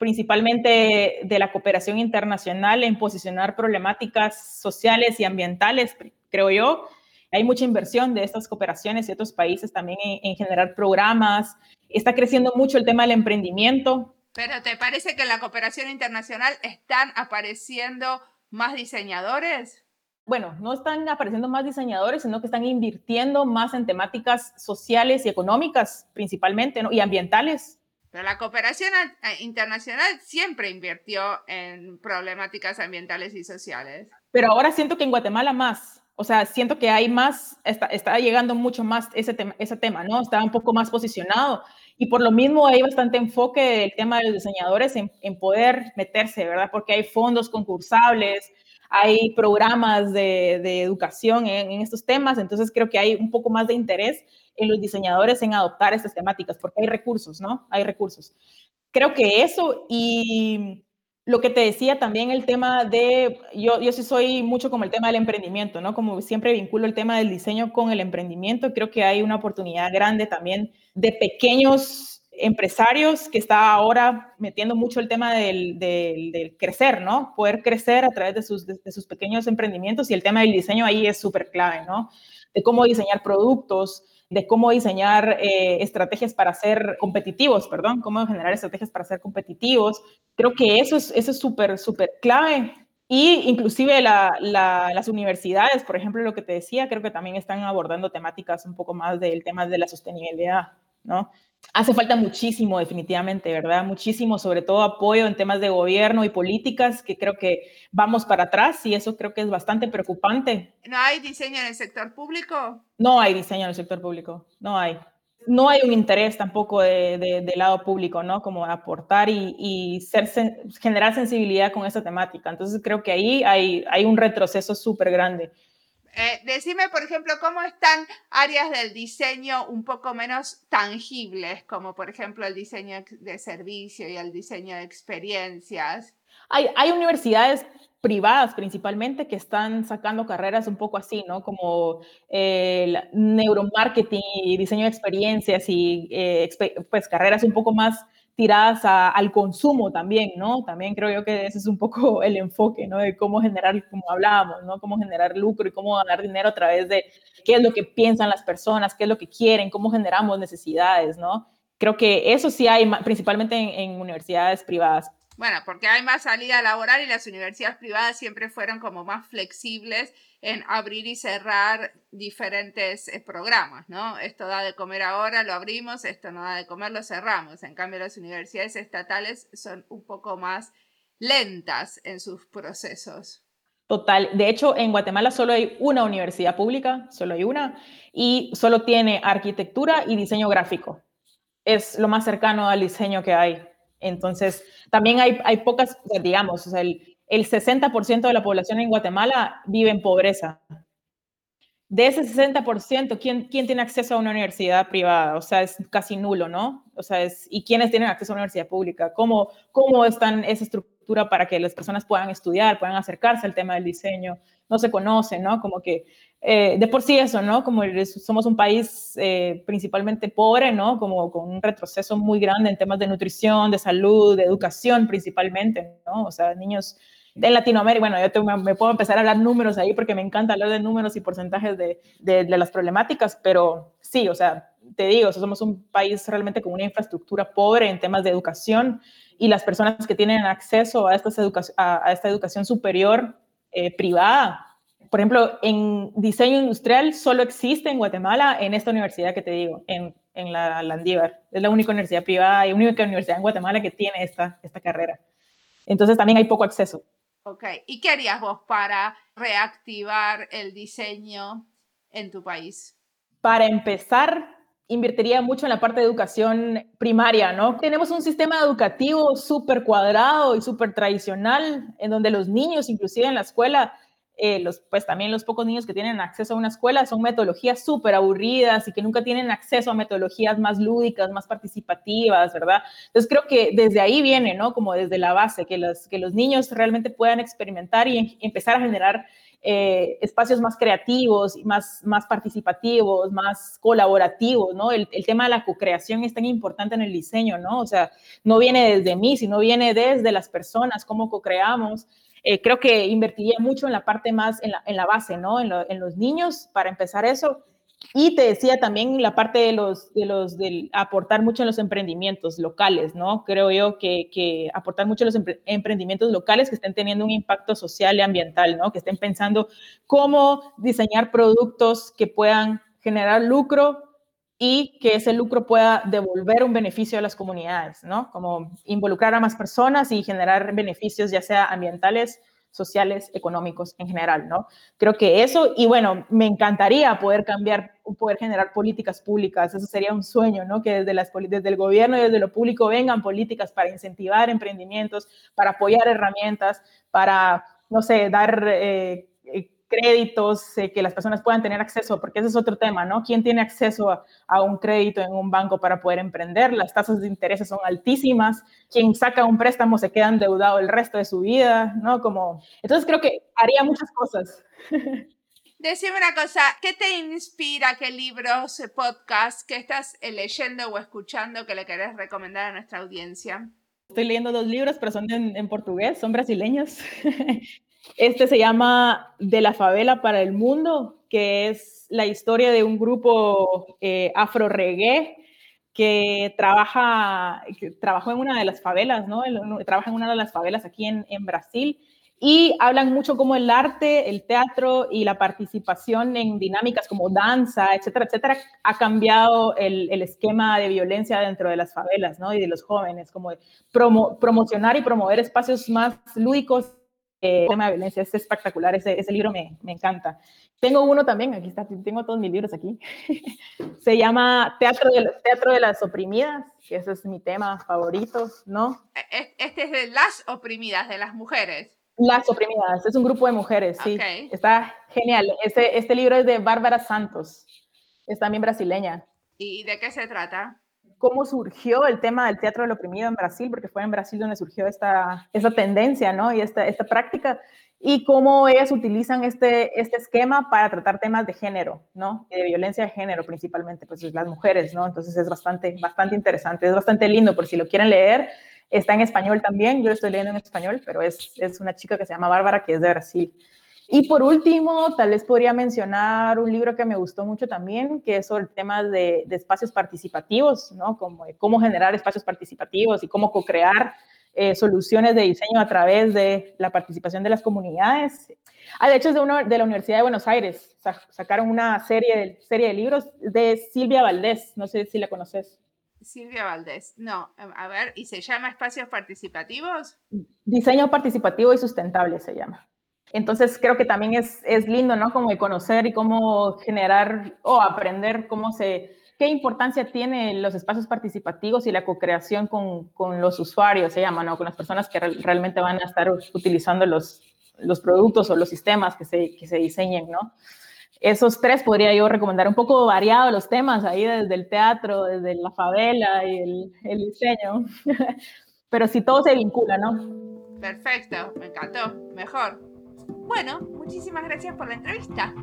principalmente de la cooperación internacional en posicionar problemáticas sociales y ambientales, creo yo. Hay mucha inversión de estas cooperaciones y otros países también en, generar programas. Está creciendo mucho el tema del emprendimiento. Pero ¿te parece que en la cooperación internacional están apareciendo más diseñadores? Bueno, no están apareciendo más diseñadores, sino que están invirtiendo más en temáticas sociales y económicas principalmente, ¿no? y ambientales. Pero la cooperación internacional siempre invirtió en problemáticas ambientales y sociales. Pero ahora siento que en Guatemala más. O sea, siento que hay más, está, llegando mucho más ese tema, ese tema, ¿no? Está un poco más posicionado. Y por lo mismo hay bastante enfoque del tema de los diseñadores en, poder meterse, ¿verdad? Porque hay fondos concursables, hay programas de, educación en, estos temas, entonces creo que hay un poco más de interés en los diseñadores en adoptar estas temáticas, porque hay recursos, ¿no? Hay recursos. Creo que eso y lo que te decía también el tema de, yo, yo sí soy mucho como el tema del emprendimiento, ¿no? Como siempre vinculo el tema del diseño con el emprendimiento, creo que hay una oportunidad grande también de pequeños empresarios que está ahora metiendo mucho el tema del, del, crecer, ¿no? Poder crecer a través de sus, de sus pequeños emprendimientos y el tema del diseño ahí es súper clave, ¿no? De cómo diseñar productos, de cómo diseñar eh, estrategias para ser competitivos, perdón, cómo generar estrategias para ser competitivos. Creo que eso es eso es súper, súper clave. Y inclusive las universidades, por ejemplo, lo que te decía, creo que también están abordando temáticas un poco más del tema de la sostenibilidad, ¿no? Hace falta muchísimo, definitivamente, ¿verdad? Muchísimo, sobre todo apoyo en temas de gobierno y políticas, que creo que vamos para atrás y eso creo que es bastante preocupante. ¿No hay diseño en el sector público? No hay diseño en el sector público, no hay. No hay un interés tampoco de, del lado público, ¿no? Como aportar y, y ser, generar sensibilidad con esa temática. Entonces creo que ahí hay, hay un retroceso súper grande. Eh, decime, por ejemplo, cómo están áreas del diseño un poco menos tangibles, como por ejemplo el diseño de servicio y el diseño de experiencias. Hay, universidades privadas principalmente que están sacando carreras un poco así, ¿no? Como el neuromarketing y diseño de experiencias y eh, pues carreras un poco más tiradas al consumo también, ¿no? También creo yo que ese es un poco el enfoque, ¿no? De cómo generar, como hablábamos, ¿no? Cómo generar lucro y cómo ganar dinero a través de qué es lo que piensan las personas, qué es lo que quieren, cómo generamos necesidades, ¿no? Creo que eso sí hay principalmente en universidades privadas. Bueno, porque hay más salida laboral y las universidades privadas siempre fueron como más flexibles en abrir y cerrar diferentes eh, programas, ¿no? Esto da de comer ahora, lo abrimos, esto no da de comer, lo cerramos. En cambio, las universidades estatales son un poco más lentas en sus procesos. Total. De hecho, en Guatemala solo hay una universidad pública, solo hay una, y solo tiene arquitectura y diseño gráfico. Es lo más cercano al diseño que hay. Entonces, también hay, hay pocas, digamos, o sea, el, el 60% de la población en Guatemala vive en pobreza. De ese 60%, ¿quién, ¿quién tiene acceso a una universidad privada? O sea, es casi nulo, ¿no? O sea, es, ¿y quiénes tienen acceso a una universidad pública? ¿Cómo, cómo están esa estructura? para que las personas puedan estudiar, puedan acercarse al tema del diseño, no se conoce, ¿no? Como que eh, de por sí eso, ¿no? Como somos un país eh, principalmente pobre, ¿no? Como con un retroceso muy grande en temas de nutrición, de salud, de educación principalmente, ¿no? O sea, niños en Latinoamérica, bueno, yo me, puedo empezar a hablar números ahí porque me encanta hablar de números y porcentajes de, de, de las problemáticas, pero sí, o sea, te digo, somos un país realmente con una infraestructura pobre en temas de educación y las personas que tienen acceso a, esta educación superior eh, privada. Por ejemplo, en diseño industrial solo existe en Guatemala, en esta universidad que te digo, en, la Landívar. Es la única universidad privada y única universidad en Guatemala que tiene esta, esta carrera. Entonces también hay poco acceso. Ok, ¿y qué harías vos para reactivar el diseño en tu país? Para empezar, invertiría mucho en la parte de educación primaria, ¿no? Tenemos un sistema educativo súper cuadrado y súper tradicional, en donde los niños, inclusive en la escuela, eh, pues también los pocos niños que tienen acceso a una escuela son metodologías súper aburridas y que nunca tienen acceso a metodologías más lúdicas, más participativas, ¿verdad? Entonces creo que desde ahí viene, ¿no? Como desde la base, que los, que los niños realmente puedan experimentar y empezar a generar eh, espacios más creativos, más, más participativos, más colaborativos, ¿no? El, tema de la co-creación es tan importante en el diseño, ¿no? O sea, no viene desde mí, sino viene desde las personas, cómo co-creamos. Eh, creo que invertiría mucho en la parte más, en la, base, ¿no? En, en, los niños, para empezar eso. Y te decía también la parte de los, de los, del aportar mucho en los emprendimientos locales, ¿no? Creo yo que, que aportar mucho en los emprendimientos locales que estén teniendo un impacto social y ambiental, ¿no? Que estén pensando cómo diseñar productos que puedan generar lucro y que ese lucro pueda devolver un beneficio a las comunidades, ¿no? Como involucrar a más personas y generar beneficios ya sea ambientales sociales, económicos en general, ¿no? Creo que eso, y bueno, me encantaría poder cambiar, poder generar políticas públicas, eso sería un sueño, ¿no? Que desde, las, desde el gobierno y desde lo público vengan políticas para incentivar emprendimientos, para apoyar herramientas, para, no sé, dar... Eh, créditos, eh, que las personas puedan tener acceso, porque ese es otro tema, ¿no? ¿Quién tiene acceso a, un crédito en un banco para poder emprender? Las tasas de interés son altísimas. Quien saca un préstamo se queda endeudado el resto de su vida, ¿no? Como, entonces creo que haría muchas cosas. Decime una cosa, ¿qué te inspira? ¿Qué libros, podcasts, qué estás eh, leyendo o escuchando que le querés recomendar a nuestra audiencia? Estoy leyendo dos libros, pero son en, en portugués, son brasileños. Este se llama De la favela para el mundo, que es la historia de un grupo eh, afro reggae que trabaja, trabajó en una de las favelas, ¿no? Trabaja en una de las favelas aquí en, Brasil y hablan mucho como el arte, el teatro y la participación en dinámicas como danza, etcétera, etcétera, ha cambiado el, el esquema de violencia dentro de las favelas, ¿no? Y de los jóvenes, como promocionar y promover espacios más lúdicos eh, tema de violencia. Es espectacular, ese, ese libro me, me, encanta. Tengo uno también, aquí está, tengo todos mis libros aquí. Se llama Teatro de, Teatro de las Oprimidas, que ese es mi tema favorito, ¿no? E, e, este es de las oprimidas, de las mujeres. Las oprimidas, es un grupo de mujeres, sí. Está genial. Este, este libro es de Bárbara Santos, es también brasileña. ¿Y de qué se trata? Cómo surgió el tema del teatro del oprimido en Brasil, porque fue en Brasil donde surgió esta, esta tendencia, ¿no? Y esta, esta práctica, y cómo ellas utilizan este, este esquema para tratar temas de género, ¿no? de violencia de género principalmente, pues las mujeres, ¿no? Entonces es bastante, bastante interesante, es bastante lindo, por si lo quieren leer, está en español también, yo lo estoy leyendo en español, pero es, es una chica que se llama Bárbara, que es de Brasil. Y por último, tal vez podría mencionar un libro que me gustó mucho también, que es sobre el tema de, espacios participativos, ¿no? Como cómo generar espacios participativos y cómo co-crear eh, soluciones de diseño a través de la participación de las comunidades. Ah, de hecho, es de, uno, de la Universidad de Buenos Aires. sacaron una serie, serie de libros de Silvia Valdés. No sé si la conoces. Silvia Valdés. No, a ver, ¿y se llama Espacios Participativos? Diseño Participativo y Sustentable se llama. Entonces creo que también es, es lindo, ¿no? Como conocer y cómo generar o aprender cómo se, qué importancia tienen los espacios participativos y la co-creación con, con, los usuarios, se llama, ¿no? Con las personas que realmente van a estar utilizando los, los productos o los sistemas que se, que se diseñen, ¿no? Esos tres podría yo recomendar un poco variado los temas, ahí desde el teatro, desde la favela y el, el diseño, pero si todo se vincula, ¿no? Perfecto, me encantó, mejor. Bueno, muchísimas gracias por la entrevista.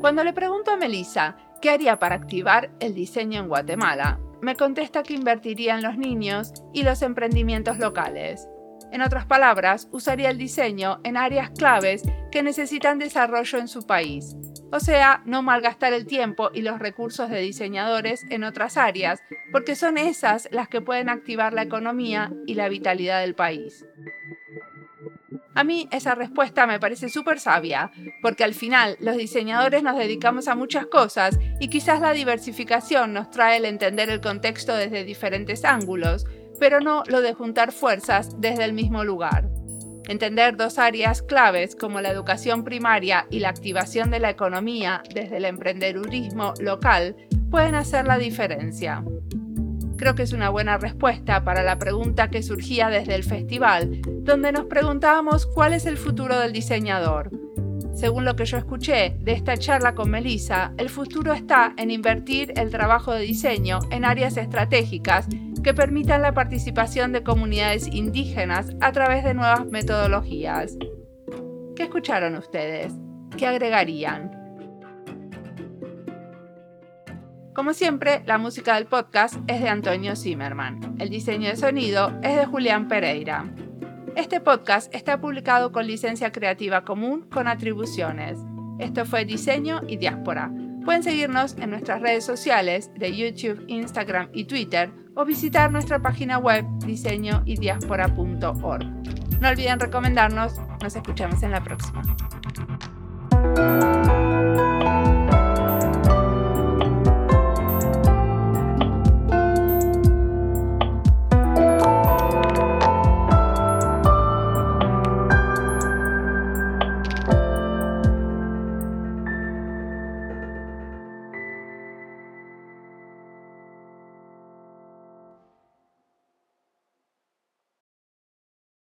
Cuando le pregunto a Melissa qué haría para activar el diseño en Guatemala, me contesta que invertiría en los niños y los emprendimientos locales. En otras palabras, usaría el diseño en áreas claves que necesitan desarrollo en su país. O sea, no malgastar el tiempo y los recursos de diseñadores en otras áreas, porque son esas las que pueden activar la economía y la vitalidad del país. A mí esa respuesta me parece súper sabia, porque al final los diseñadores nos dedicamos a muchas cosas y quizás la diversificación nos trae el entender el contexto desde diferentes ángulos, pero no lo de juntar fuerzas desde el mismo lugar. Entender dos áreas claves como la educación primaria y la activación de la economía desde el emprendedurismo local pueden hacer la diferencia. Creo que es una buena respuesta para la pregunta que surgía desde el festival, donde nos preguntábamos cuál es el futuro del diseñador. Según lo que yo escuché de esta charla con Melissa, el futuro está en invertir el trabajo de diseño en áreas estratégicas que permitan la participación de comunidades indígenas a través de nuevas metodologías. ¿Qué escucharon ustedes? ¿Qué agregarían? Como siempre, la música del podcast es de Antonio Zimmerman. El diseño de sonido es de Julián Pereira. Este podcast está publicado con licencia creativa común con atribuciones. Esto fue Diseño y Diáspora. Pueden seguirnos en nuestras redes sociales de YouTube, Instagram y Twitter o visitar nuestra página web diseño y No olviden recomendarnos, nos escuchamos en la próxima.